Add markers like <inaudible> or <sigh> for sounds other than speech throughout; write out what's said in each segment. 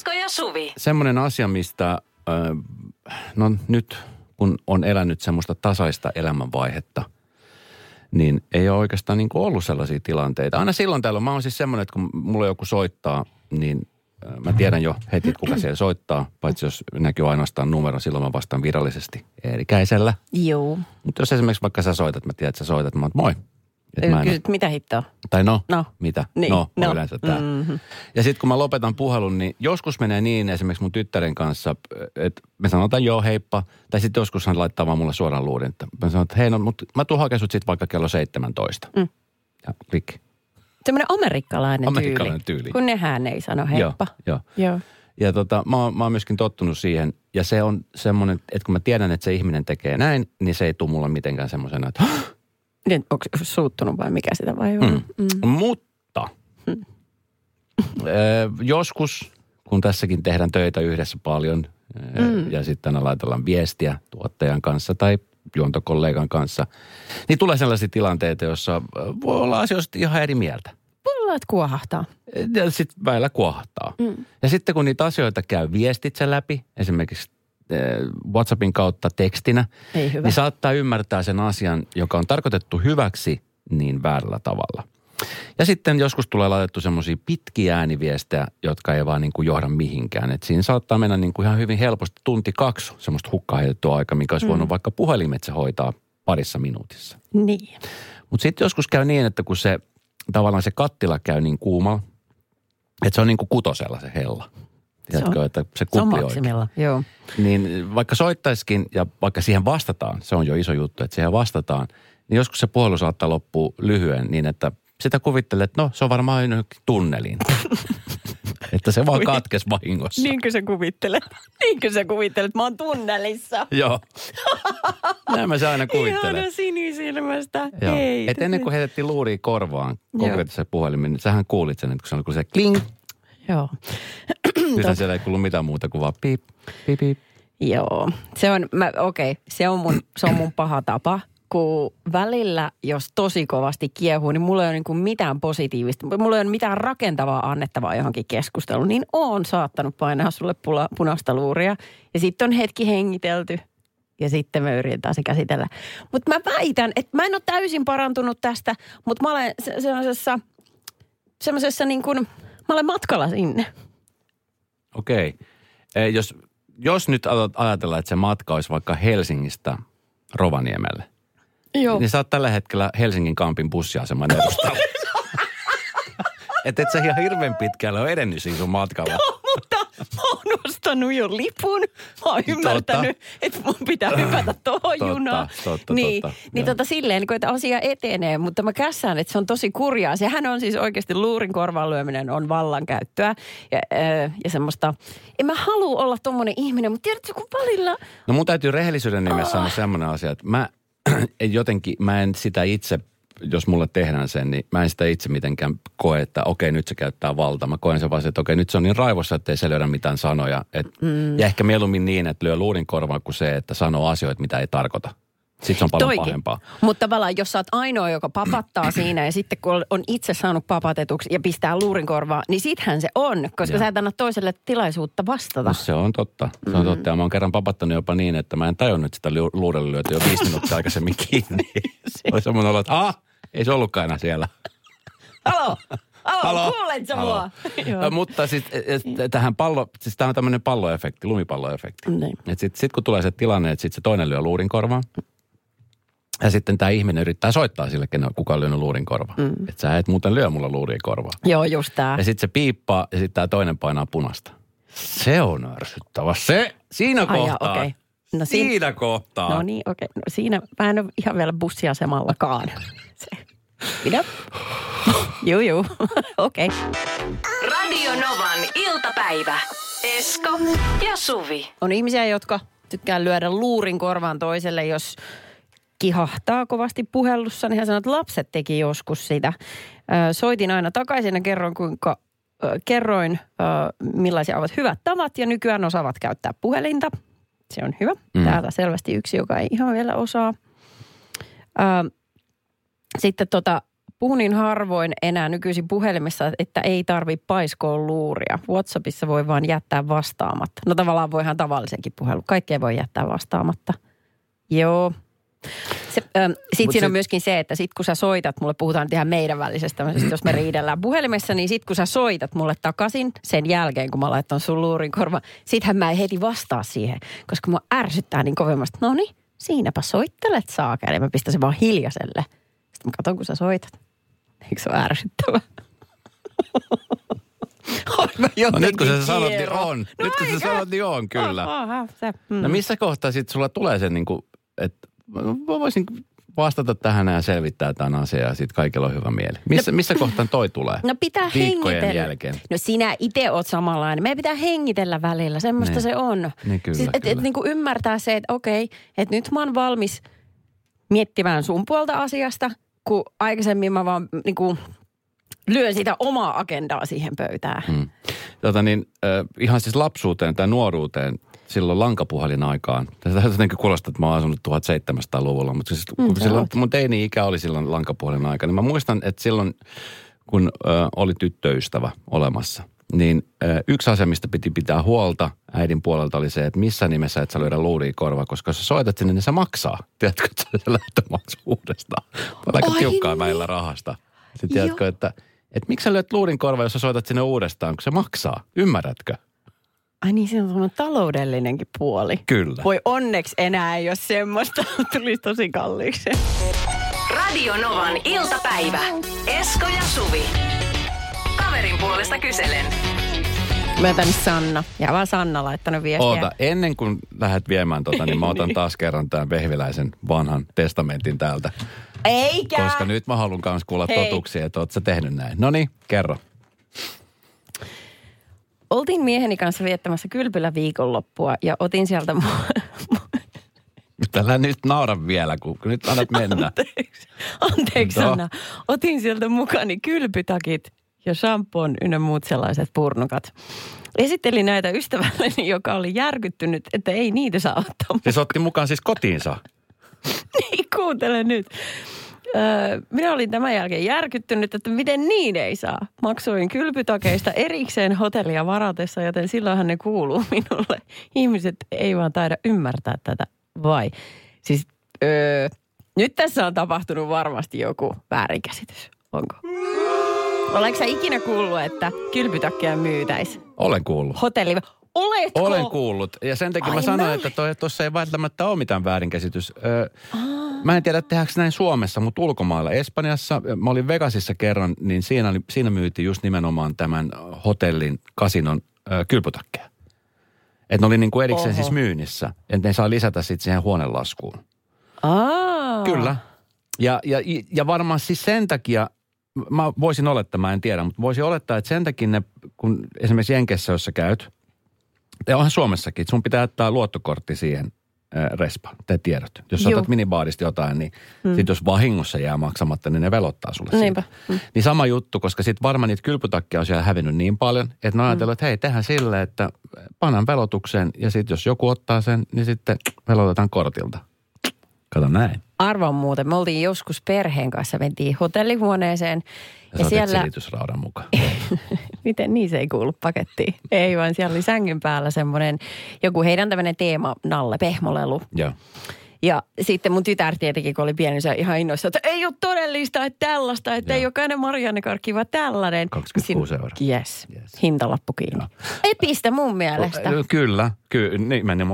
Esko ja Suvi. semmoinen asia, mistä äh, no nyt kun on elänyt semmoista tasaista elämänvaihetta, niin ei ole oikeastaan niin kuin ollut sellaisia tilanteita. Aina silloin tällöin, mä oon siis semmoinen, että kun mulla joku soittaa, niin äh, mä tiedän jo heti, että kuka siellä soittaa, paitsi jos näkyy ainoastaan numero, silloin mä vastaan virallisesti Eerikäisellä. Joo. Mutta jos esimerkiksi vaikka sä soitat, mä tiedän, että sä soitat, mä oon, moi. Et mä en- Kysyt, mitä hittoa? tai no, No. mitä? Niin, no, no. yleensä tämä. Mhm. Ja sitten kun mä lopetan puhelun, niin joskus menee niin esimerkiksi mun tyttären kanssa, että me sanotaan joo heippa, tai sitten joskus hän laittaa vaan mulle suoraan että mä sanon, että hei no, mut mä tuun hakemaan sut sit vaikka kello 17. Mm. Ja klikki. Semmoinen amerikkalainen, Amerikkalainen tyyli. tyyli. Kun nehän ei sano heippa. Joo, joo. Joo. Ja tota, mä, oon, mä oon myöskin tottunut siihen, ja se on semmoinen, että kun mä tiedän, että se ihminen tekee näin, niin se ei tule mulle mitenkään semmoisena, että Niin, onko suuttunut vai mikä sitä vai on? Mm. Mm. Mutta ö, joskus, kun tässäkin tehdään töitä yhdessä paljon Mm. ja sitten aina laitellaan viestiä tuottajan kanssa tai juontokollegan kanssa, niin tulee sellaisia tilanteita, joissa voi olla asioista ihan eri mieltä. Voi olla, että kuohahtaa. Ja sitten väillä kuohtaa. Mm. Ja sitten kun niitä asioita käy viestitse läpi, esimerkiksi WhatsAppin kautta tekstinä, Ei hyvä. niin saattaa ymmärtää sen asian, joka on tarkoitettu hyväksi, niin väärällä tavalla. Ja sitten joskus tulee laitettu semmoisia pitkiä ääniviestejä, jotka ei vaan niin kuin johda mihinkään. Et siinä saattaa mennä niin kuin ihan hyvin helposti tunti kaksi semmoista hukkaa heitettyä aikaa, mikä olisi voinut vaikka puhelimetse hoitaa parissa minuutissa. Niin. Mutta sitten joskus käy niin, että kun se tavallaan se kattila käy niin kuumalla, että se on niin kuin kutosella se hella. Tiedätkö, on- että se Se on kupli maksimilla. Joo. Niin vaikka soittaisikin ja vaikka siihen vastataan, se on jo iso juttu, että siihen vastataan, niin joskus se puhelu saattaa loppua lyhyen niin, että sitä kuvittelee, että no se on varmaan johonkin tunneliin. <laughs> että se vaan katkesi vahingossa. Niinkö sä kuvittelet? <laughs> Niinkö sä kuvittelet? Mä oon tunnelissa. <laughs> Joo. Näin mä se aina kuvittelen. Ihana sinisilmästä. Joo. Hei. Et ennen kuin heitettiin luuria korvaan konkreettisen puhelimen, niin sähän kuulit sen, että kun se oli kun se kling, Joo. <clears throat> Nythän siellä ei kuulu mitään muuta kuin vaan piip, piip, piip. Joo, se on, mä, okei, se on mun, se on mun paha tapa, kun välillä, jos tosi kovasti kiehuu, niin mulla ei ole niin kuin mitään positiivista, mulla ei ole mitään rakentavaa annettavaa johonkin keskusteluun, niin oon saattanut painaa sulle pula, punaista luuria. Ja sitten on hetki hengitelty ja sitten me yritetään se käsitellä. Mutta mä väitän, että mä en ole täysin parantunut tästä, mutta mä olen se- semmoisessa, semmoisessa niin kuin, mä olen matkalla sinne. Okei. Okay. Jos, jos nyt aloit ajatella, että se matka olisi vaikka Helsingistä Rovaniemelle, Joo. niin sä oot tällä hetkellä Helsingin Kampin bussiaseman edustalla. <laughs> että et sä ihan hirveän pitkälle ole edennyt siinä sun matkalla. mutta mä oon ostanut jo lipun. Mä oon ymmärtänyt, että mun pitää hypätä tuohon Totta, junaan. totta, niin, totta, niin tota silleen, niin että asia etenee, mutta mä kässään, että se on tosi kurjaa. Sehän on siis oikeasti luurin korvaan lyöminen on vallankäyttöä ja, äh, ja semmoista. En mä halua olla tommonen ihminen, mutta tiedätkö, kun välillä... No mun täytyy rehellisyyden nimessä sanoa semmoinen asia, että mä <clears throat> en jotenkin, mä en sitä itse, jos mulle tehdään sen, niin mä en sitä itse mitenkään koe, että okei nyt se käyttää valtaa. Mä koen sen vaan, että okei nyt se on niin raivossa, että ei se löydä mitään sanoja. Et, mm. Ja ehkä mieluummin niin, että lyö luurin korvaan kuin se, että sanoo asioita, mitä ei tarkoita. Sitten se on paljon Toikin. pahempaa. Mutta tavallaan, jos sä oot ainoa, joka papattaa <clears throat> siinä ja sitten kun on itse saanut papatetuksi ja pistää luurin korvaan, niin sittenhän se on, koska Joo. sä et anna toiselle tilaisuutta vastata. No se on totta. Se on totta. Ja mä oon kerran papattanut jopa niin, että mä en tajunnut sitä lu- luurelle lyötä jo viisi minuuttia aikaisemmin kiinni. <laughs> Oli semmoinen olo, että ah, ei se ollutkaan enää siellä. Halo! Halo, Halo? kuulet Halo. mua? Mutta siis et- et tähän pallo, siis tämä on tämmöinen palloefekti, lumipalloefekti. Niin. Sitten sit kun tulee se tilanne, että sit se toinen lyö luurin korvaan, ja sitten tämä ihminen yrittää soittaa sille, kuka on lyönyt luurin korvaan. Mm. Että sä et muuten lyö mulla luuria korvaan. Joo, just tää. Ja sitten se piippaa ja sitten tämä toinen painaa punasta. Se on ärsyttävä. Se, siinä Ai jaa, kohtaa. No siinä, siinä- kohtaa. No niin, okei. No siinä mä en ole ihan vielä bussiasemallakaan. <laughs> Se. Pidä. Juu, juu. <laughs> Okei. Okay. Radio Novan iltapäivä. Esko ja Suvi. On ihmisiä, jotka tykkää lyödä luurin korvaan toiselle, jos kihahtaa kovasti puhelussa, niin hän sanoo, että lapset teki joskus sitä. Soitin aina takaisin ja kerroin, kuinka kerroin, millaisia ovat hyvät tavat ja nykyään osaavat käyttää puhelinta. Se on hyvä. Mm. Täällä selvästi yksi, joka ei ihan vielä osaa. Ö, sitten tota, puhun niin harvoin enää nykyisin puhelimessa, että ei tarvi paiskoa luuria. WhatsAppissa voi vaan jättää vastaamatta. No tavallaan voihan tavallisenkin puhelu. Kaikkea voi jättää vastaamatta. Joo. Se, ähm, Sitten siinä se- on myöskin se, että sit kun sä soitat, mulle puhutaan nyt ihan meidän välisestä, tämmöisestä, jos me riidellään puhelimessa, niin sit kun sä soitat mulle takaisin sen jälkeen, kun mä laitan sun luurin korva, sittenhän mä en heti vastaa siihen, koska mua ärsyttää niin kovemmasta. No niin, siinäpä soittelet saakeli. Mä pistän sen vaan hiljaiselle. Sitten mä katson, kun sä soitat. Eikö se ole ärsyttävää? <laughs> No nyt kun sä sanot, niin on. Nyt kun sä eikä? sanot, niin on, kyllä. Aha, se, mm. No missä kohtaa sitten sulla tulee se niin kuin, että mä voisin vastata tähän ja selvittää tämän asian ja sitten kaikilla on hyvä mieli. Missä, missä kohtaan toi tulee? No pitää Viikkojen hengitellä. jälkeen. No sinä itse oot samanlainen. Meidän pitää hengitellä välillä. Semmoista Niin. se on. Niin kyllä, siis, et, et, kyllä. niin kuin ymmärtää se, että okei, että nyt mä oon valmis miettimään sun puolta asiasta, kun aikaisemmin mä vaan niin kuin, lyön sitä omaa agendaa siihen pöydään. Mm. Tota niin, äh, ihan siis lapsuuteen tai nuoruuteen silloin lankapuhelin aikaan. Tästä jotenkin kuulostaa, että mä oon asunut 1700-luvulla, mutta siis kun Mm, sä silloin, mun teini-ikä oli silloin lankapuhelin aika, niin mä muistan, että silloin kun ö, oli tyttöystävä olemassa, niin ö, yksi asia, mistä piti pitää huolta äidin puolelta oli se, että missä nimessä et sä lyödä luuria korvaa, koska jos sä soitat sinne, niin se maksaa. Tiedätkö, että se lähtömaksu uudestaan. On aika Ai tiukkaa niin. välillä rahasta. Sitten tiedätkö, että, että miksi sä lyöt luurin korvaa, jos sä soitat sinne uudestaan, kun se maksaa. Ymmärrätkö? Ai niin, siinä on semmoinen taloudellinenkin puoli. Kyllä. Voi onneksi enää ei ole semmoista. Tulisi tosi kalliiksi. Radio Novan iltapäivä. Esko ja Suvi. Kaverin puolesta kyselen. Mä tänne Sanna. Ja vaan Sanna laittanut viestiä. Oota, ennen kuin lähdet viemään tota, niin mä otan <laughs> taas kerran tämän vehviläisen vanhan testamentin täältä. Eikä! Koska nyt mä haluan myös kuulla Hei. totuksia, että oot sä tehnyt näin. No niin, kerro. Oltiin mieheni kanssa viettämässä kylpylä viikonloppua ja otin sieltä... mu- <laughs> Tällä nyt naura vielä, kun nyt annat mennä. Anteeksi, Anteeksi No. Sanna. Otin sieltä mukani kylpytakit ja shampoon ynnä muut sellaiset purnukat. Esittelin näitä ystävälleni, joka oli järkyttynyt, että ei niitä saa ottaa Siis otti mukaan siis kotiinsa. <laughs> Niin, kuuntele nyt. Öö, minä olin tämän jälkeen järkyttynyt, että miten niin ei saa. Maksoin kylpytakeista erikseen hotellia varatessa, joten silloinhan ne kuuluu <laughs> minulle. Ihmiset ei vaan taida ymmärtää tätä, vai? Siis öö, nyt tässä on tapahtunut varmasti joku väärinkäsitys. Onko? Oletko sä ikinä kuullut, että kylpytakkeja myytäisi? Olen kuullut. Hotelli. Oletko? Olen kuullut. Ja sen takia mä Ai sanoin, näin. että tuossa ei välttämättä ole mitään väärinkäsitys. Öö, mä en tiedä, tehdäänkö näin Suomessa, mutta ulkomailla. Espanjassa, mä olin Vegasissa kerran, niin siinä, oli, siinä myytiin just nimenomaan tämän hotellin, kasinon öö, kylpytakkeja. Että ne oli niinku erikseen Oho. siis myynnissä. Että ne saa lisätä sitten siihen huonelaskuun. Aa. Kyllä. Ja, ja, ja varmaan siis sen takia, mä voisin olettaa, mä en tiedä, mutta voisin olettaa, että sen takia ne, kun esimerkiksi Jenkessä, jos sä käyt, ja onhan Suomessakin, sun pitää ottaa luottokortti siihen respaan, te tiedot. Jos otat minibaarista jotain, niin mm. sit jos vahingossa jää maksamatta, niin ne velottaa sulle Niinpä. siitä. Niin sama juttu, koska sitten varmaan niitä kylpytakkeja on siellä hävinnyt niin paljon, että ne on ajatellut, että hei, tehdään silleen, että pannaan velotukseen ja sitten jos joku ottaa sen, niin sitten velotetaan kortilta. Kato näin. Arvon muuten, me oltiin joskus perheen kanssa, mentiin hotellihuoneeseen. Ja, Ja, ja siellä, silitysraudan mukaan. <laughs> miten niin se ei kuulu pakettiin? Ei vaan siellä oli sängyn päällä semmoinen, joku heidän tämmöinen teema, Nalle Pehmolelu. Joo. Ja sitten mun tytär tietenkin, kun oli pieni, niin se ihan innoissa, että ei ole todellista, että tällaista, että Joo. ei jokainen Marianne Karkki, vaan tällainen. 26 euroa. Yes. Yes. hintalappu kiinni. Epistä mun mielestä. Kyllä, kyllä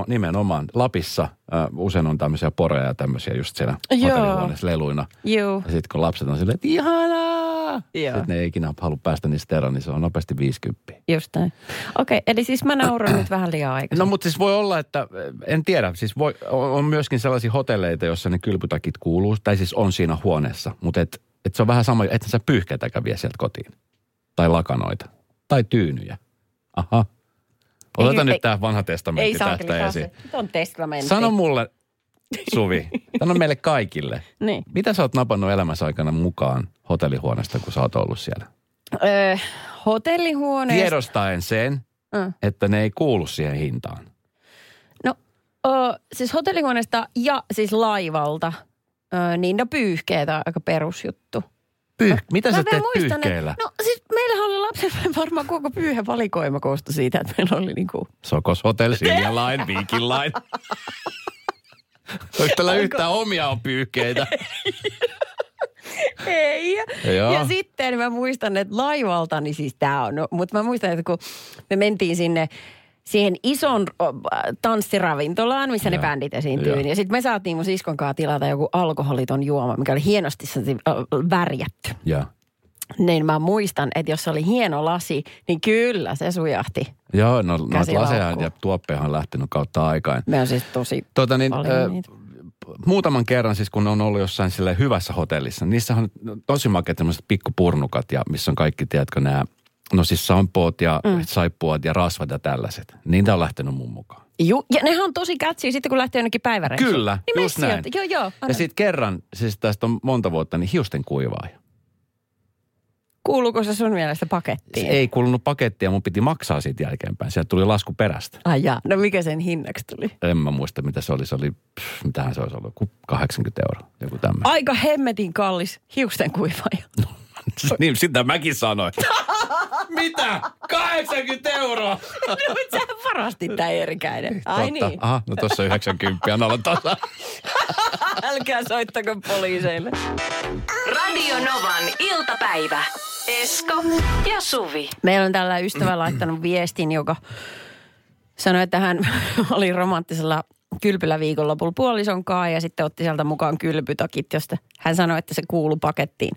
nimenomaan. Lapissa äh, usein on tämmöisiä poreja ja tämmöisiä just siellä hotellihuoneessa leluina. Joo. Ja sitten kun lapset on silleen, että ihanaa! Joo. Sitten ne ei ikinä halua päästä niistä eroon, niin se on nopeasti 50. Just näin. Okei, eli siis mä nauran nyt vähän liian aikaisin. No mutta siis voi olla, että en tiedä, siis voi, on myöskin sellaisia hotelleita, joissa ne kylpytakit kuuluu, tai siis on siinä huoneessa, mutta et, Että se on vähän sama, että sä pyyhkeetäkään vie sieltä kotiin. Tai lakanoita. Tai tyynyjä. Aha. Oteta Ei- nyt ei- tämä vanha Ei testamentti saa tästä esiin. Nyt on testamentti. Sano mulle, Suvi, <laughs> sano meille kaikille. Niin. Mitä sä oot napannut elämässä aikana mukaan hotellihuoneesta, kun sä oot ollut siellä? Öö, hotellihuoneesta. Tiedostaen sen, Mm. että ne ei kuulu siihen hintaan. No, ö, siis hotellihuoneesta ja siis laivalta, ö, niin no pyyhkeet on aika perusjuttu. Pyh, mitä sä Mä teet vielä muistan, pyyhkeellä? että- No siis meillähän oli lapsen varmaan koko pyyhevalikoima koostui siitä, että meillä oli niinku... Sokos Hotel, Silja Line. Onko tällä yhtään omia on pyyhkeitä? <laughs> Ei. Joo. Ja sitten mä muistan, että laivalta, niin siis tää on, no, mutta mä muistan, että kun me mentiin sinne siihen ison tanssiravintolaan, missä ne Joo. bändit esiintyy. Joo. Ja sitten me saatiin mun siskon kanssa tilata joku alkoholiton juoma, mikä oli hienosti värjätty. Joo. Niin mä muistan, että jos se oli hieno lasi, niin kyllä se sujahti. Joo, no noita laseja ja tuoppeja on lähtenyt kautta aikaan. Me on siis tosi Tuota niin, paljon niitä. muutaman kerran siis, kun on ollut jossain sille hyvässä hotellissa, niissä on tosi makeat tämmöiset pikkupurnukat ja missä on kaikki, tiedätkö, nämä, no siis sampoot ja mm. saippuat ja rasvat ja tällaiset. Niitä on lähtenyt mun mukaan. Ju, ja nehän on tosi kätsiä sitten, kun lähtee jonnekin päiväreissuun. Kyllä, niin just näin. sieltä. Joo, joo. Ja sitten kerran, siis tästä on monta vuotta, niin hiusten kuivaaja. Kuuluuko se sun mielestä pakettiin? Se ei kuulunut pakettia, mun piti maksaa siitä jälkeenpäin. Sieltä tuli lasku perästä. Ai jaa. No mikä sen hinnaksi tuli? En mä muista, mitä se oli. Se oli, pff, mitähän se olisi ollut, joku 80 euroa, joku tämmöinen. Aika hemmetin kallis hiusten kuivaaja. <laughs> <laughs> niin, sitä mäkin sanoin. <laughs> mitä? 80 euroa? no, mutta sä varastit tää erikäinen. Ai Totta. niin. Aha, no tossa 90 on olla tasa. Älkää soittako poliiseille. Radio Novan iltapäivä. Esko ja Suvi. Meillä on tällä ystävä laittanut viestin, joka sanoi, että hän <laughs> oli romanttisella kylpyläviikonlopulla puolison kanssa ja sitten otti sieltä mukaan kylpytakit, josta hän sanoi, että se kuuluu pakettiin.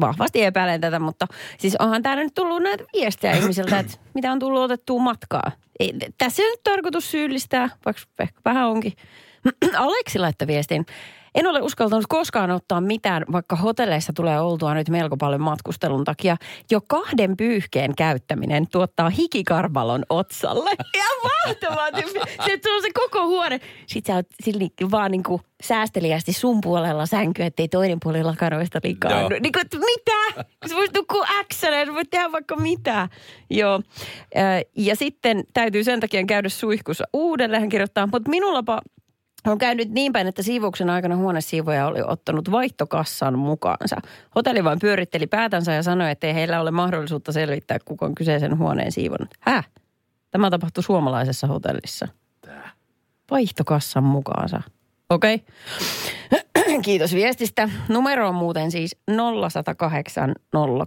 Vahvasti epäilen tätä, mutta siis onhan täällä nyt tullut näitä viestejä ihmisiltä, että mitä on tullut otettua matkaa. Ei, tässä ei nyt tarkoitus syyllistää, vaikka vähän onkin. <clears throat> Aleksi laittoi viestin. En ole uskaltanut koskaan ottaa mitään, vaikka hotelleissa tulee oltua nyt melko paljon matkustelun takia. Jo kahden pyyhkeen käyttäminen tuottaa hikikarvalon otsalle. <laughs> Ja mahtavaa. Se, on se koko huone. Sitten sä oot sillä ni- vaan niin kuin säästeliästi sun puolella sänky, ettei toinen puoli lakanoista liikaa. Joo. Niin kuin, että mitä? Sä voisit nukkua äksänä, sä voit tehdä vaikka mitä. Joo. Ja sitten täytyy sen takia käydä suihkussa uudelleen hän kirjoittaa. Mutta minullapa on käynyt niin päin, että siivouksen aikana huonesiivoja oli ottanut vaihtokassan mukaansa. Hotelli vain pyöritteli päätänsä ja sanoi, että ei heillä ole mahdollisuutta selvittää, kuka on kyseisen huoneen siivonnut. Häh? Tämä tapahtui suomalaisessa hotellissa. Vaihtokassan mukaansa. Okei. Okay. Kiitos viestistä. Numero on muuten siis 0108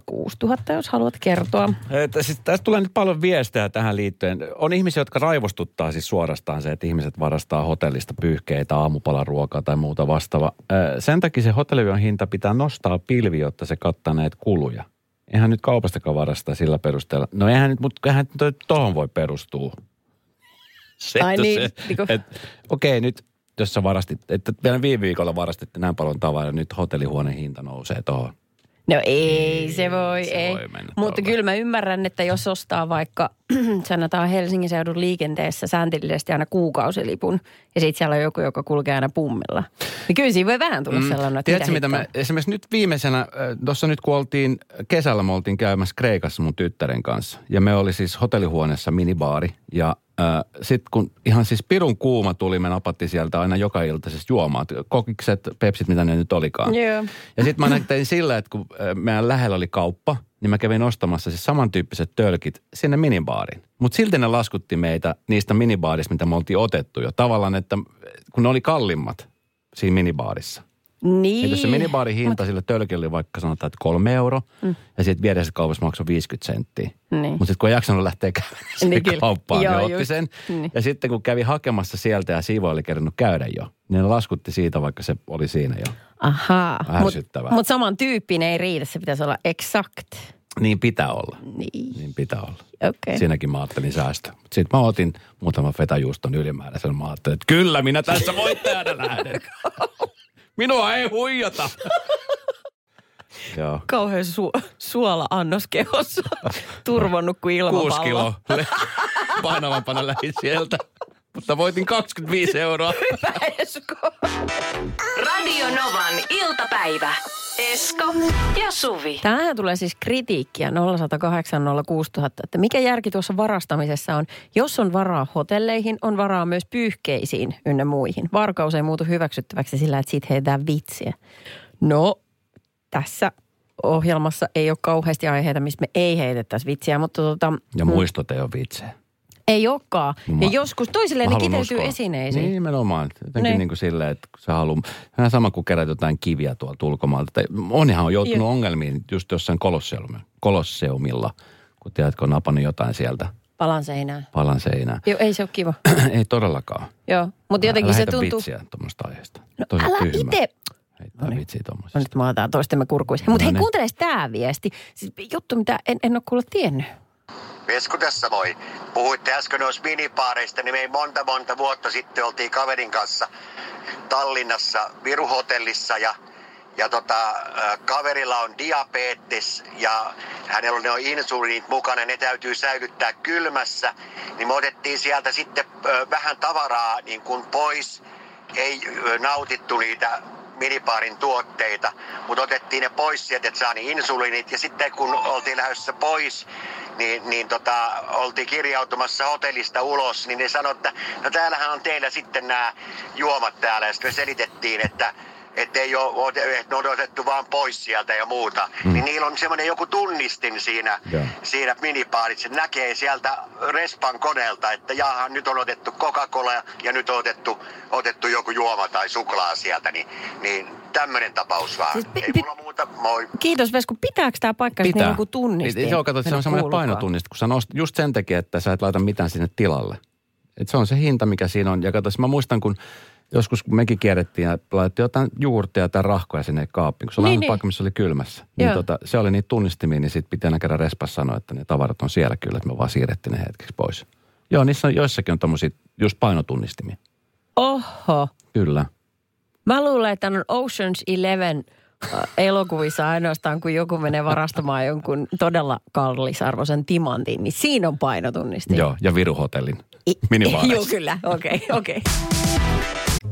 06000, jos haluat kertoa. Että siis tästä tulee nyt paljon viestejä tähän liittyen. On ihmisiä, jotka raivostuttaa siis suorastaan se, että ihmiset varastaa hotellista pyyhkeitä, aamupalaruokaa tai muuta vastaava. Sen takia se hotelliyön hinta pitää nostaa pilvi, jotta se kattaa näitä kuluja. Eihän nyt kaupastakaan varastaa sillä perusteella. No eihän nyt, mutta eihän nyt tuohon voi perustua. <laughs> Se, Ai niin, se, niinku- et, okei nyt, jos sä varastit, että vielä viime viikolla varastitte näin paljon tavaraa, nyt hotellihuoneen hinta nousee tuohon. No ei se voi, se ei. Mutta kyllä mä ymmärrän, että jos ostaa vaikka, <clears throat> sanotaan Helsingin seudun liikenteessä säntillisesti aina kuukausilipun ja sitten siellä on joku, joka kulkee aina pummilla. Niin kyllä siinä voi vähän tulla sellainen, että Mm. Tiedätkö, mitä hittoa? me, esimerkiksi nyt viimeisenä, tuossa nyt kun oltiin kesällä, me oltiin käymässä Kreikassa mun tyttären kanssa. Ja me oli siis hotellihuoneessa minibaari. Ja sitten kun ihan siis pirun kuuma tuli, me napatti sieltä aina joka ilta siis juomaat. Kokikset, pepsit, mitä ne nyt olikaan. Joo. Ja sitten mä tein sillä, että kun meidän lähellä oli kauppa, niin mä kävin ostamassa siis samantyyppiset tölkit sinne minibaariin. Mutta silti ne laskutti meitä niistä minibaarista, mitä me oltiin otettu jo. Tavallaan, että kun ne oli kallimmat siinä minibaarissa. Niin. Niin. jos se minibaarin hinta sille tölkille oli vaikka sanotaan, että kolme euro, mm. ja sitten vieressä kaupassa maksoi 50 senttiä. Niin. Mutta sitten kun ei jaksanut lähteä <laughs> käymään Niin niin kauppaan, Joo, niin otti just. sen. Niin. Ja sitten kun kävi hakemassa sieltä ja siivo oli kerännyt käydä jo, niin ne laskutti siitä, vaikka se oli siinä jo. Ahaa. Mutta mut saman tyyppinen ei riitä, se pitäisi olla exact. Niin pitää olla. Niin, Niin pitää olla. okei. Okay. Siinäkin mä ajattelin säästö. Sitten mä otin muutaman fetajuuston ylimääräisen. Mä ajattelin, että kyllä minä tässä voittajana lähden. <laughs> Minua ei huijata. <laughs> Joo. kauhean su- suola-annos kehossa. Turvonnut kuin ilmapallo. Kuusi kiloa le- painavampana lähin sieltä. Mutta voitin 25 euroa. Esko. Radio Novan iltapäivä. Esko ja Suvi. Tähän tulee siis kritiikkiä 0108 06000, että mikä järki tuossa varastamisessa on. Jos on varaa hotelleihin, on varaa myös pyyhkeisiin ynnä muihin. Varkaus ei muutu hyväksyttäväksi sillä, että siitä heitetään vitsiä. No, tässä ohjelmassa ei ole kauheasti aiheita, mistä me ei heitettäisi vitsiä, mutta tota, Ja muistot ei ole vitsejä. Ei olekaan. Mä- Ja joskus toisille ne kiteytyy uskoa. esineisiin. Niin, nimenomaan. Jotenkin Niin. niin. kuin silleen, että sä haluat, vähän sama kuin kerät jotain kiviä tuolta ulkomailta. Tai monihan on joutunut Joo. ongelmiin just jossain kolosseumilla, kolosseumilla, kun tiedätkö, on napannut jotain sieltä Palan seinään. palan seinää. Joo, ei se ole kiva. <clears throat> ei todellakaan. Joo, mutta jotenkin se tuntuu... vitsiä tuommoista aiheesta. No, Tosi älä itse... Heittää No niin. vitsiä No tuommoisesta. nyt me otetaan toistemme kurkuissa. Mutta No hei, niin. kuuntele tämä viesti. Siis juttu, mitä en, en ole kuullut tiennyt. Vesku tässä moi. Puhuitte äsken noista minipaareista, niin me ei monta monta vuotta sitten oltiin kaverin kanssa Tallinnassa Viruhotellissa ja ja tota, kaverilla on diabetes ja hänellä on ne insuliinit mukana, ne täytyy säilyttää kylmässä. Niin me otettiin sieltä sitten äh, vähän tavaraa niin kuin pois. Ei nautittu niitä minipaarin tuotteita, mutta otettiin ne pois sieltä, että saa ne insuliinit. Ja sitten kun oltiin lähdössä pois, niin, niin tota, oltiin kirjautumassa hotellista ulos, niin ne sanoi, että no täällähän on teillä sitten nämä juomat täällä. Ja sitten me selitettiin, että että ei ole, että ne on otettu vaan pois sieltä ja muuta. Mm. Niin niillä on semmoinen joku tunnistin siinä, Joo. siinä minipaarit. Se näkee sieltä respan koneelta, että jaha, nyt on otettu Coca-Cola ja nyt on otettu, otettu joku juoma tai suklaa sieltä. Niin, niin tämmöinen tapaus vaan. Siis pi- ei mulla muuta, moi. Kiitos Vesku. Pitääkö tämä paikka sitten joku tunnistin? Joo, kato, se on semmoinen kuulukaan? painotunniste, kun sä nost, just sen takia, että sä et laita mitään sinne tilalle. Et se on se hinta, mikä siinä on. Ja kato, mä muistan, kun joskus kun mekin kierrettiin ja laitettiin jotain juurtia tai rahkoja sinne kaappiin, kun se oli Niin, niin, niin. paikka, missä oli kylmässä. Niin Joo. tota, se oli niitä tunnistimia, niin sitten pitää kerran respas sanoa, että ne tavarat on siellä kyllä, että me vaan siirrettiin ne hetkeksi pois. Joo, niissä on, joissakin on tommosia just painotunnistimia. Oho. Kyllä. Mä luulen, että on Ocean's Eleven äh, elokuvissa ainoastaan, kun joku menee varastamaan jonkun todella kallisarvoisen timantin, niin siinä on painotunnisti. Joo, ja Viruhotellin I- <laughs> Joo, minivaareissa. kyllä. Okei, okay, okei. Okay.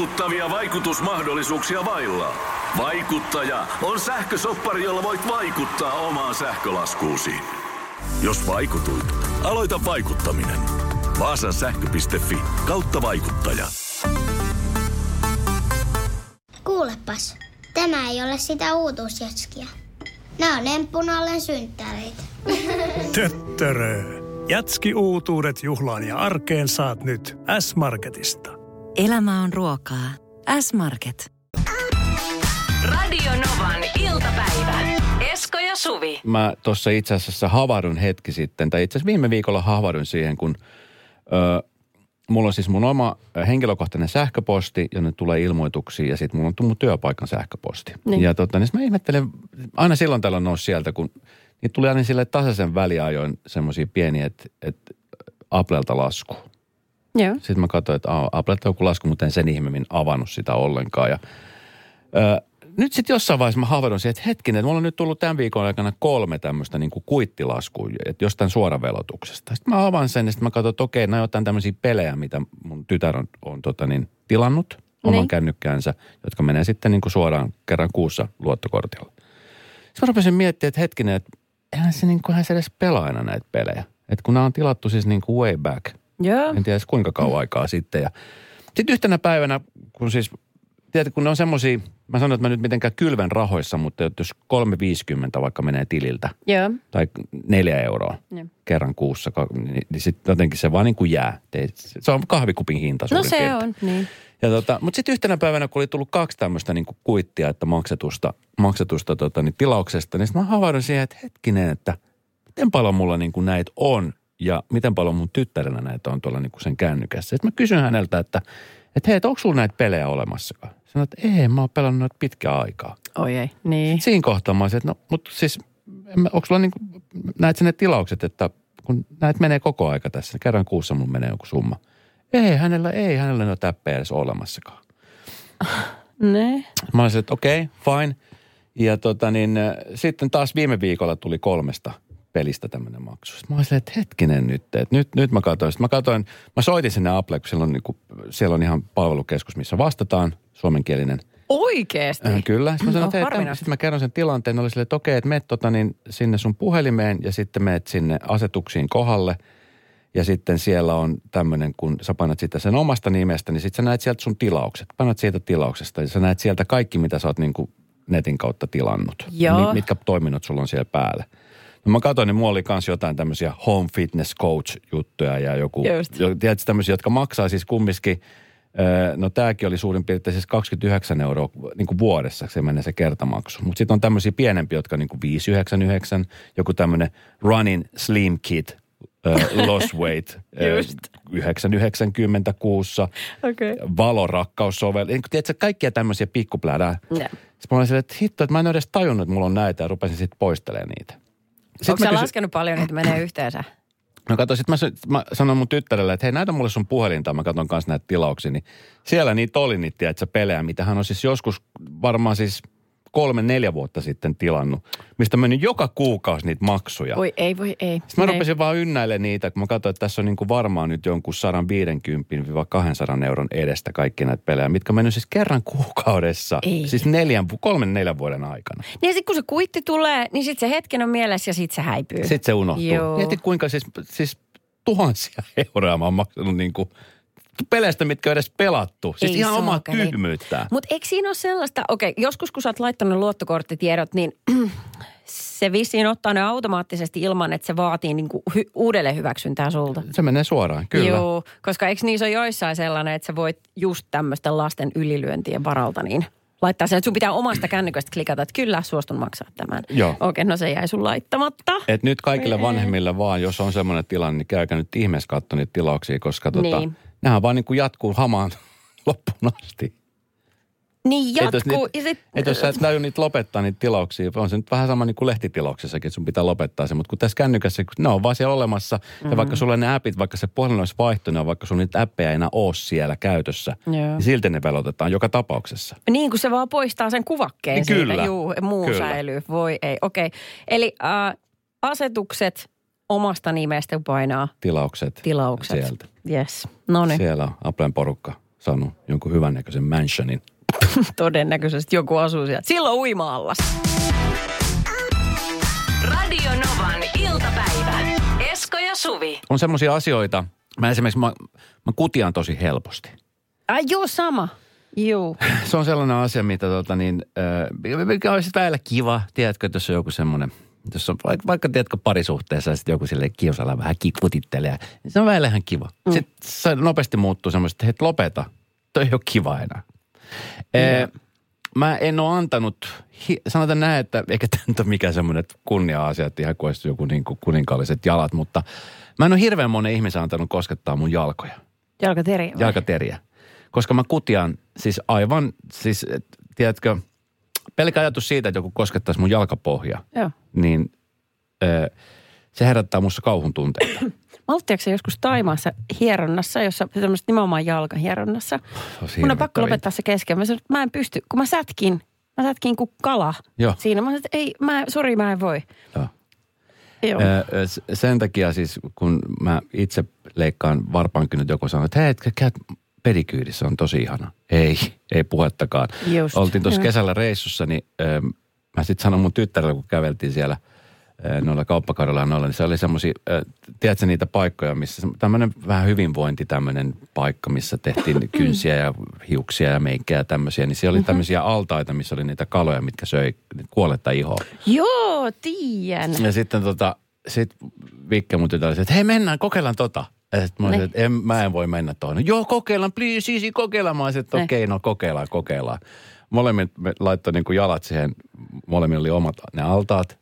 vaikuttavia vaikutusmahdollisuuksia vailla? Vaikuttaja on sähkösoppari, jolla voit vaikuttaa omaan sähkölaskuusi. Jos vaikutuit, aloita vaikuttaminen. Vaasan sähkö.fi kautta vaikuttaja. Kuulepas, tämä ei ole sitä uutuusjatskia. Nämä on emppunallen synttäreitä. <laughs> Töttörö. Jatski uutuudet juhlaan ja arkeen saat nyt S-Marketista. Elämä on ruokaa. S-Market. Radio Novan iltapäivä. Esko ja Suvi. Mä tuossa itse asiassa havahdun hetki sitten, tai itse asiassa viime viikolla havahdun siihen, kun ö, mulla on siis mun oma henkilökohtainen sähköposti, jonne tulee ilmoituksia, ja sitten mulla on mun työpaikan sähköposti. Niin. Ja tota, niin mä ihmettelen, aina silloin tällä nousi sieltä, kun niitä tuli aina sille tasaisen väliajoin semmoisia pieniä, että et Applelta lasku. Joo. Sitten mä katsoin, että Applelta joku lasku, mutta en sen ihmeemmin avannut sitä ollenkaan. Ja, ö, nyt sitten jossain vaiheessa mä havahdun siihen, että hetkinen, että mulla on nyt tullut tämän viikon aikana kolme tämmöistä niin kuin kuittilaskua, että jostain suoravelotuksesta. Sitten mä avaan sen ja sitten mä katson, että okei, nämä jotain tämmöisiä pelejä, mitä mun tytär on, on tota niin, tilannut oman niin. kännykkäänsä, jotka menee sitten niin kuin suoraan kerran kuussa luottokortilla. Sitten mä rupesin miettimään, että hetkinen, että eihän se, niin kuin, eihän se edes pelaa aina näitä pelejä. Että kun nämä on tilattu siis niin kuin way back, Joo. en tiedä edes kuinka kauan aikaa sitten. Ja sitten yhtenä päivänä, kun siis, tiedätkö, kun ne on semmoisia, mä sanon, että mä nyt mitenkään kylvän rahoissa, mutta jos 3,50 vaikka menee tililtä, Joo. tai neljä euroa Joo. kerran kuussa, niin, niin sitten jotenkin se vaan niin kuin jää. Se on kahvikupin hinta No se piirtein. on, niin. Ja tota, mutta sitten yhtenä päivänä, kun oli tullut kaksi tämmöistä niin kuittia, että maksetusta, maksetusta tota, niin tilauksesta, niin mä havahdun siihen, että hetkinen, että miten paljon mulla niin kuin näitä on ja miten paljon mun tyttärenä näitä on tuolla niin kuin sen kännykässä. Sitten mä kysyn häneltä, että, että hei, että onko sulla näitä pelejä olemassakaan? Sanoin, että ei, mä oon pelannut näitä pitkää aikaa. Oi ei, niin. Siinä kohtaa mä olisin, että no, mutta siis, onko sulla niin kuin, näet ne tilaukset, että kun näitä menee koko aika tässä, niin kerran kuussa mun menee joku summa. Ei, hänellä ei, hänellä noita täppejä edes ole olemassakaan. <laughs> Ne. Mä olisin, että okei, okay, fine. Ja tota niin, sitten taas viime viikolla tuli kolmesta pelistä tämmöinen maksu. Sitten mä olisin, että hetkinen nyt, että nyt, nyt mä katsoin. Sitten mä katsoin, mä soitin sinne Apple, kun siellä on, niin kuin, siellä on ihan palvelukeskus, missä vastataan, suomenkielinen. Oikeesti? Äh, kyllä. Sitten mä sanoin, että hei, sitten mä kerron sen tilanteen. Oli silleen, että okei, että meet tota, niin, sinne sun puhelimeen ja sitten meet sinne asetuksiin kohdalle. Ja sitten siellä on tämmöinen, kun sä painat sitä sen omasta nimestä, niin sitten sä näet sieltä sun tilaukset. Painat siitä tilauksesta ja sä näet sieltä kaikki, mitä sä oot niin kuin netin kautta tilannut. Joo. Mi- mitkä toiminnot sulla on siellä päällä. No mä katsoin, niin mulla oli kans jotain tämmöisiä home fitness coach juttuja ja joku, Just. jo, tiedätkö tämmöisiä, jotka maksaa siis kumminkin, ö, no tämäkin oli suurin piirtein siis 29 euroa niin kuin vuodessa se menee se kertamaksu. Mutta sitten on tämmöisiä pienempiä, jotka on niin kuin 599, joku tämmöinen running slim kit, ö, <laughs> loss weight, ö, Just. 990 kuussa, Okei. valorakkaussovellus, niin tiedätkö, kaikkia tämmöisiä pikkupläädää. Jep. Sitten mä olin silleen, että hitto, että mä en edes tajunnut, että mulla on näitä ja rupesin sitten poistelemaan niitä. Sitten Onko sä kysyin- laskenut paljon niitä menee yhteensä? No kato, sit mä, mä sanoin mun tyttärelle, että hei näytä mulle sun puhelinta, mä katson kanssa näitä tilauksia, niin siellä niitä oli niitä, että pelejä, mitä hän on siis joskus varmaan siis kolme, neljä vuotta sitten tilannut, mistä mennyt joka kuukausi niitä maksuja. Voi ei, voi ei. Sitten mä Ei. rupesin vaan ynnäilemään niitä, kun mä katsoin, että tässä on niin kuin varmaan nyt jonkun 150-200 euron edestä kaikki näitä pelejä, mitkä mennyt siis kerran kuukaudessa. Ei. Siis neljän, kolmen, neljän vuoden aikana. Niin sit kun se kuitti tulee, niin sit se hetken on mielessä ja sit se häipyy. Sitten se unohtuu. Joo. Mieti kuinka siis, siis tuhansia euroa mä oon maksanut niin kuin peleistä, mitkä on edes pelattu. Siis Ei ihan omaa tyhmyyttä. Mutta eikö siinä ole sellaista, okei, joskus kun sä oot laittanut luottokorttitiedot, niin <clears throat> se vissiin ottaa ne automaattisesti ilman, että se vaatii niinku hy- uudelleen hyväksyntää sulta. Se menee suoraan, kyllä. Joo, koska eikö niissä ole joissain sellainen, että sä voit just tämmöisten lasten ylilyöntien varalta niin laittaa sen, että sun pitää omasta <clears throat> kännykästä klikata, että kyllä suostun maksaa tämän. Joo. Okei, no se jäi sun laittamatta. Et nyt kaikille vanhemmille vaan, jos on semmoinen tilanne, niin käykää nyt ihmeessä katso niitä tilauksia, koska tota, Niin. Nehän vaan niin kuin jatkuu hamaan <laughs> loppuun asti. Niin Et jos jatkuu. niitä- sit, Et jos sä et näy niitä lopettaa niitä tilauksia, on se nyt vähän sama niin kuin lehtitilauksessakin, että sun pitää lopettaa se. Mutta kun tässä kännykässä, kun ne on vaan siellä olemassa, mm-hmm. ja vaikka sulla ne appit, vaikka se puhelin olisi vaihtunut, vaikka sulla niitä appeja ei enää ole siellä käytössä, Joo. niin silti ne velotetaan joka tapauksessa. Niin kuin se vaan poistaa sen kuvakkeen Niin siitä. kyllä, Juu, muu kyllä. säilyy. Voi ei. Okei. Okay. Eli äh, asetukset omasta nimestä kun painaa Tilaukset, tilaukset. sieltä. Yes. No niin, Siellä on Applen porukka saanut jonkun hyvännäköisen mansionin. <laughs> todennäköisesti joku asuu siellä. Silloin uima-allas. Radio Novan iltapäivä. Esko ja Suvi. On semmoisia asioita, mä esimerkiksi mä, mä kutian tosi helposti. Ai joo, sama. Joo. <laughs> Se on sellainen asia, mitä tota niin, äh, mikä olisi välillä kiva, tiedätkö, että jos on joku semmoinen, jos on vaikka, vaikka tiedätkö parisuhteessa ja sitten joku sille kiusalla vähän kikutittelee, niin se on välillä ihan kiva. Mm. Sitten se nopeasti muuttuu semmoista, että lopeta, toi ei ole kiva enää. Mm. Mä en ole antanut, sanotaan näin, että eikä tämä ole mikään semmoinen kunnia-asia, että ihan kuin joku niin kuin kuninkaalliset jalat, mutta mä en ole hirveän monen ihmisen antanut koskettaa mun jalkoja Jalkateri. vai? jalkateriä. Koska mä kutian siis aivan, siis tiedätkö, pelkä ajatus siitä, että joku koskettaisi mun jalkapohja, Joo. niin ö, se herättää musta kauhun tunteita. <clears throat> Malttiako se joskus Taimaassa hieronnassa, jossa tämmöistä nimenomaan jalkahieronnassa? Mun on pakko lopettaa se kesken. Mä sanoin, mä en pysty, kun mä sätkin. Mä sätkin kuin kala Joo. siinä. Mä sanoin, että ei, mä, sori, mä en voi. Joo. Joo. Ö, ö, s- sen takia siis, kun mä itse leikkaan varpaankynyt, joku sanoo, että hei, käyt pedikyydissä, on tosi ihana. Ei, ei puhettakaan. Just, Oltiin tuossa kesällä reissussa, niin ö, mä sitten sanoin mun tyttärelle, kun käveltiin siellä ö, noilla kauppakaduilla ja noilla, niin se oli semmoisia, tiedätkö niitä paikkoja, missä tämmöinen vähän hyvinvointi tämmöinen paikka, missä tehtiin <clears throat> kynsiä ja hiuksia ja meikkejä ja tämmöisiä, niin siellä oli tämmöisiä altaita, missä oli niitä kaloja, mitkä söi kuolletta ihoa. Joo, tiedän. Ja sitten tota, sit Vikke mun tytär että hei mennään, kokeillaan tota. Sit mä olisin, että en, mä en voi mennä tuohon. No, Joo, kokeillaan, please, easy, kokeillaan. Mä olisin, että okei, no kokeillaan, kokeillaan. Molemmat me laittoi niin kuin jalat siihen, molemmilla oli omat ne altaat.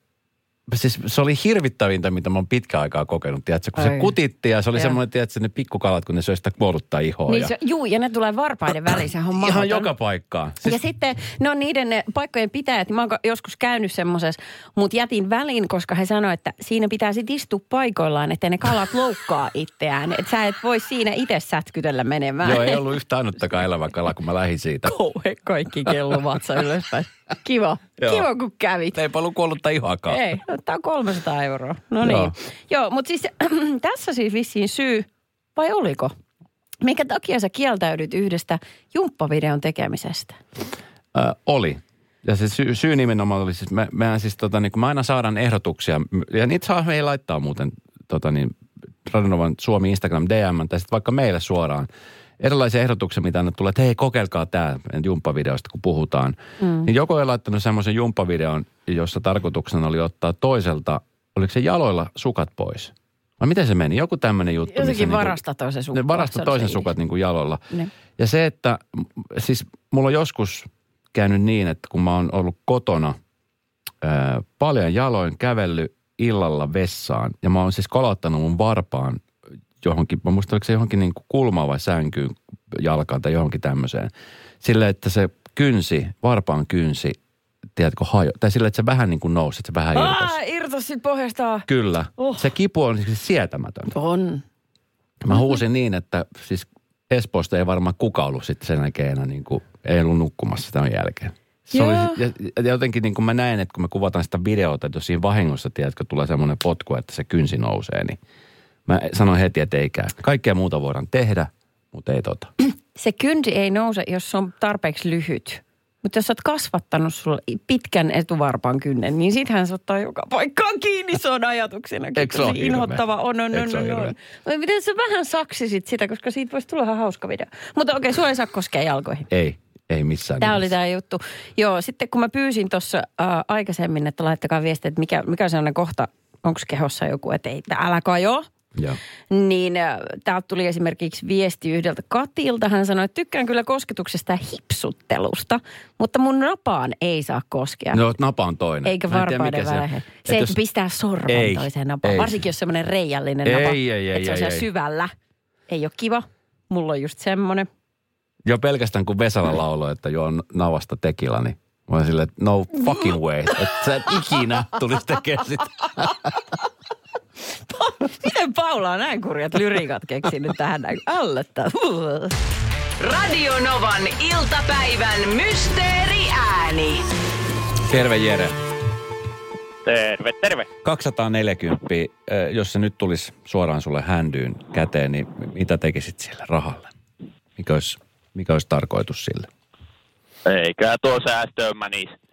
Siis se oli hirvittävintä, mitä mä oon pitkään aikaa kokenut, tiedätkö? Kun Ai. se kutitti ja se oli Joo. semmoinen, tiedätkö, ne pikkukalat, kun ne söi sitä kuollutta ihoa. Niin ja se, juu, ja ne tulee varpaiden väliin, sehän on ihan mahdoton. joka paikkaan. Siis... Ja sitten ne on niiden ne paikkojen pitäjät. Mä oon joskus käynyt semmoisessa, mutta jätin väliin, koska he sanoivat, että siinä pitää sitten istua paikoillaan, että ne kalat loukkaa itseään. Että sä et voi siinä itse sätkytellä menemään. Joo, ei ollut yhtä ainuttakaan elävä kala, kun mä lähdin siitä. <laughs> Kauhe kaikki kellu vatsa ylöspäin. Kiva. Joo. Kiva, kun kävit. Ei paljon kuollutta ihoakaan. Ei, tämä on 300 euroa. No niin. Joo. Joo, mutta siis <clears throat> tässä siis vissiin syy, vai oliko? Minkä takia sä kieltäydyt yhdestä jumppavideon tekemisestä? Ö, oli. Ja se syy, syy nimenomaan oli siis, me, mehän siis tota, niin kun me aina saadaan ehdotuksia, ja niitä saa meidän laittaa muuten tota, niin, Radionovan Suomi Instagram DM, tai sitten vaikka meille suoraan. Erilaisia ehdotuksia, mitä aina tulee, että hei, kokeilkaa tämä jumppavideosta, kun puhutaan. Mm. Niin joku ei laittanut semmoisen jumppavideon, jossa tarkoituksena oli ottaa toiselta, oliko se jaloilla sukat pois? Vai miten se meni? Joku tämmöinen juttu. Jotenkin niinku- varasta toisen sukat. ne varasta toisen se sukat niin kuin jaloilla. Ne. Ja se, että siis mulla on joskus käynyt niin, että kun mä oon ollut kotona ää, paljon jaloin kävellyt illalla vessaan ja mä oon siis kolauttanut mun varpaan johonkin, mä muistan, se johonkin niin kuin kulmaan vai sänkyyn jalkaan tai johonkin tämmöiseen. Sille, että se kynsi, varpaan kynsi, tiedätkö, hajo, tai sille, että se vähän niin kuin nousi, että se vähän irtosi. Ah, irtos sit pohjasta. Kyllä. Oh. Se kipu on siis sietämätöntä. On. Mä huusin niin, että siis Espoosta ei varmaan kukaan ollut sitten sen jälkeen enää niin kuin, ei ollut nukkumassa tämän jälkeen. Se oli, Joo. ja, ja jotenkin niin kuin mä näen, että kun me kuvataan sitä videota, että jos siinä vahingossa, tiedätkö, tulee semmoinen potku, että se kynsi nousee, niin mä sanoin heti, että ei käy. Kaikkea muuta voidaan tehdä, mutta ei tota. <clears throat> Se kynsi ei nouse, jos se on tarpeeksi lyhyt. Mutta jos sä oot kasvattanut sulla pitkän etuvarpaan kynnen, niin sittenhän se ottaa joka paikkaan kiinni. Se on ajatuksena. Eikö se ole inhottava. On, on, on, on, on. Mutta miten sä vähän saksisit sitä, koska siitä voisi tulla ihan hauska video. Mutta okei, sua ei saa koskea jalkoihin. Ei, ei missään Tämä oli tämä juttu. Joo, sitten kun mä pyysin tuossa äh, aikaisemmin, että laittakaa viestiä, että mikä, mikä on sellainen kohta, onko kehossa joku, että ei, älä kajo. Joo. Niin äh, täältä tuli esimerkiksi viesti yhdeltä Katilta. Hän sanoi, että tykkään kyllä kosketuksesta ja hipsuttelusta, mutta mun napaan ei saa koskea. No, napa on toinen. Eikä varpaiden mikä se Se, että jos- pistää sormen Ei, toiseen napaan. ei. Varsinkin jos semmoinen reijällinen Ei, napa. ei, ei, että se on ei, siellä ei. syvällä. Ei ole kiva. Mulla on just semmoinen. Jo pelkästään kun Vesala lauloi, että juon navasta tekila, niin mä olin silleen, että no fucking way. <laughs> Että sä et ikinä tulisi tekemään sitä. Miten Paula on näin kurjat lyriikat keksinyt tähän näin? Ällöttää. Radio Novan iltapäivän mysteeriääni. Terve Jere. Terve, terve. 240, eh, jos se nyt tulisi suoraan sulle händyyn käteen, niin mitä tekisit sille rahalle? Mikä olisi, mikä olisi tarkoitus sille? Eikä tuo säästöön.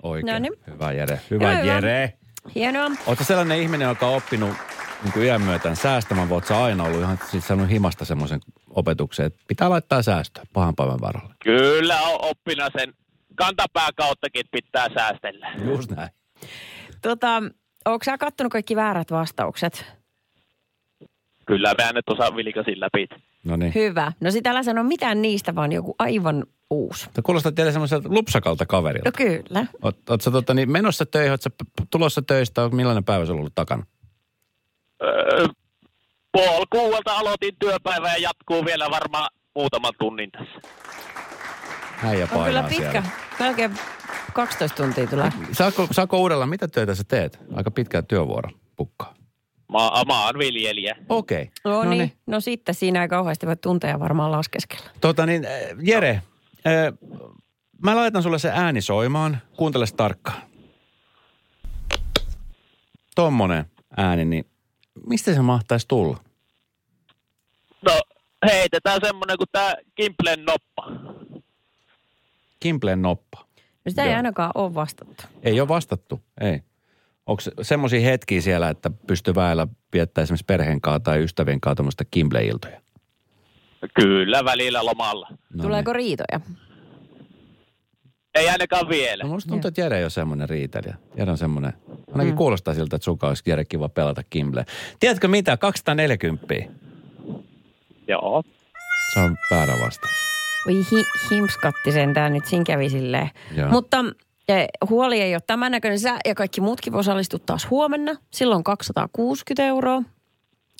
Oikein. No niin. Hyvä Jere. Hyvä Hyvä, hyvä. Jere. Hienoa. Oletko sellainen ihminen, joka on oppinut niin kuin iän myötä säästämään, vai ootko sä aina ollut ihan siis saanut himasta semmoisen opetuksen, että pitää laittaa säästöä pahan päivän varalle. Kyllä on oppina sen kantapää kauttakin että pitää säästellä. Just näin. Tota, onko sä kattonut kaikki väärät vastaukset? Kyllä mä nyt osaa vilkasin läpi. No niin. Hyvä. No sit älä sano mitään niistä, vaan joku aivan uusi. Tämä kuulostaa teille semmoiselta lupsakalta kaverilta. No kyllä. Oot, oot sä tota, niin menossa töihin, oot sä p- tulossa töistä, on millainen päivä sulla on ollut takana? Öö, puoli kuuelta aloitin työpäivän ja jatkuu vielä varmaan muutaman tunnin tässä. Äijä On painaa kyllä pitkä. siellä. Melkein 12 tuntia tulee. Saako, saako uudella, mitä töitä sä teet? Aika pitkä työvuoro pukkaa. Mä, mä oon viljelijä. Okei. Okay. No, no niin. No sitten siinä ei kauheasti voi tunteja varmaan laskeskella. Tota niin, äh, Jere, äh, mä laitan sulle se ääni soimaan. Kuuntele tarkkaan. Tommonen ääni, niin mistä se mahtaisi tulla? No heitetään semmonen kuin tää Kimplen noppa. Kimpleen noppa. No sitä ei Joo. ainakaan ole vastattu. Ei ole vastattu, ei. Onko semmoisia hetkiä siellä, että pystyy väellä viettää esimerkiksi perheen kanssa tai ystävien kanssa tuommoista Kimble-iltoja? Kyllä välillä lomalla. No Tuleeko riitoja? Ei ainakaan vielä. No musta tuntuu, että Jere ei ole semmoinen riitelijä. Jere on semmoinen, ainakin mm. kuulostaa siltä, että sunkaan olisi Jere kiva pelata Kimble. Tiedätkö mitä? 240. Joo. Se on väärä vastaus. Oi hi, himskatti sentään nyt siinä kävi silleen. Joo. Mutta Ja huoli ei ole tämän näköinen. Sä ja kaikki muutkin osallistut taas huomenna. Silloin 260 euroa.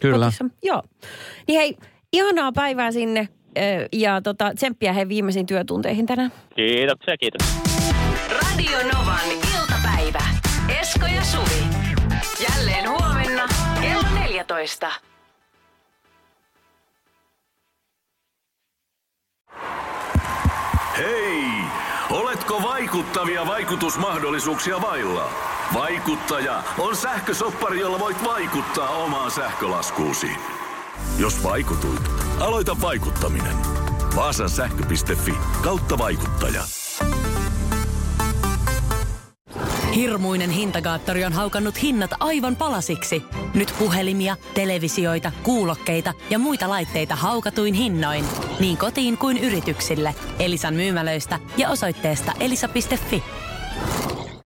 Kyllä. Potissa. Joo. Niin hei, ihanaa päivää sinne ja tota, tsemppiä he viimeisiin työtunteihin tänään. Kiitoksia, kiitos. Radio Novan iltapäivä. Esko ja Suvi. Jälleen huomenna kello 14. Hei! Oletko vaikuttavia vaikutusmahdollisuuksia vailla? Vaikuttaja on sähkösoppari, jolla voit vaikuttaa omaan sähkölaskuusi. Jos vaikutuit, aloita vaikuttaminen. Vaasan sähkö.fi kautta vaikuttaja. Hirmuinen hintakaattori on haukannut hinnat aivan palasiksi. Nyt puhelimia, televisioita, kuulokkeita ja muita laitteita haukatuin hinnoin. Niin kotiin kuin yrityksille. Elisan myymälöistä ja osoitteesta elisa.fi.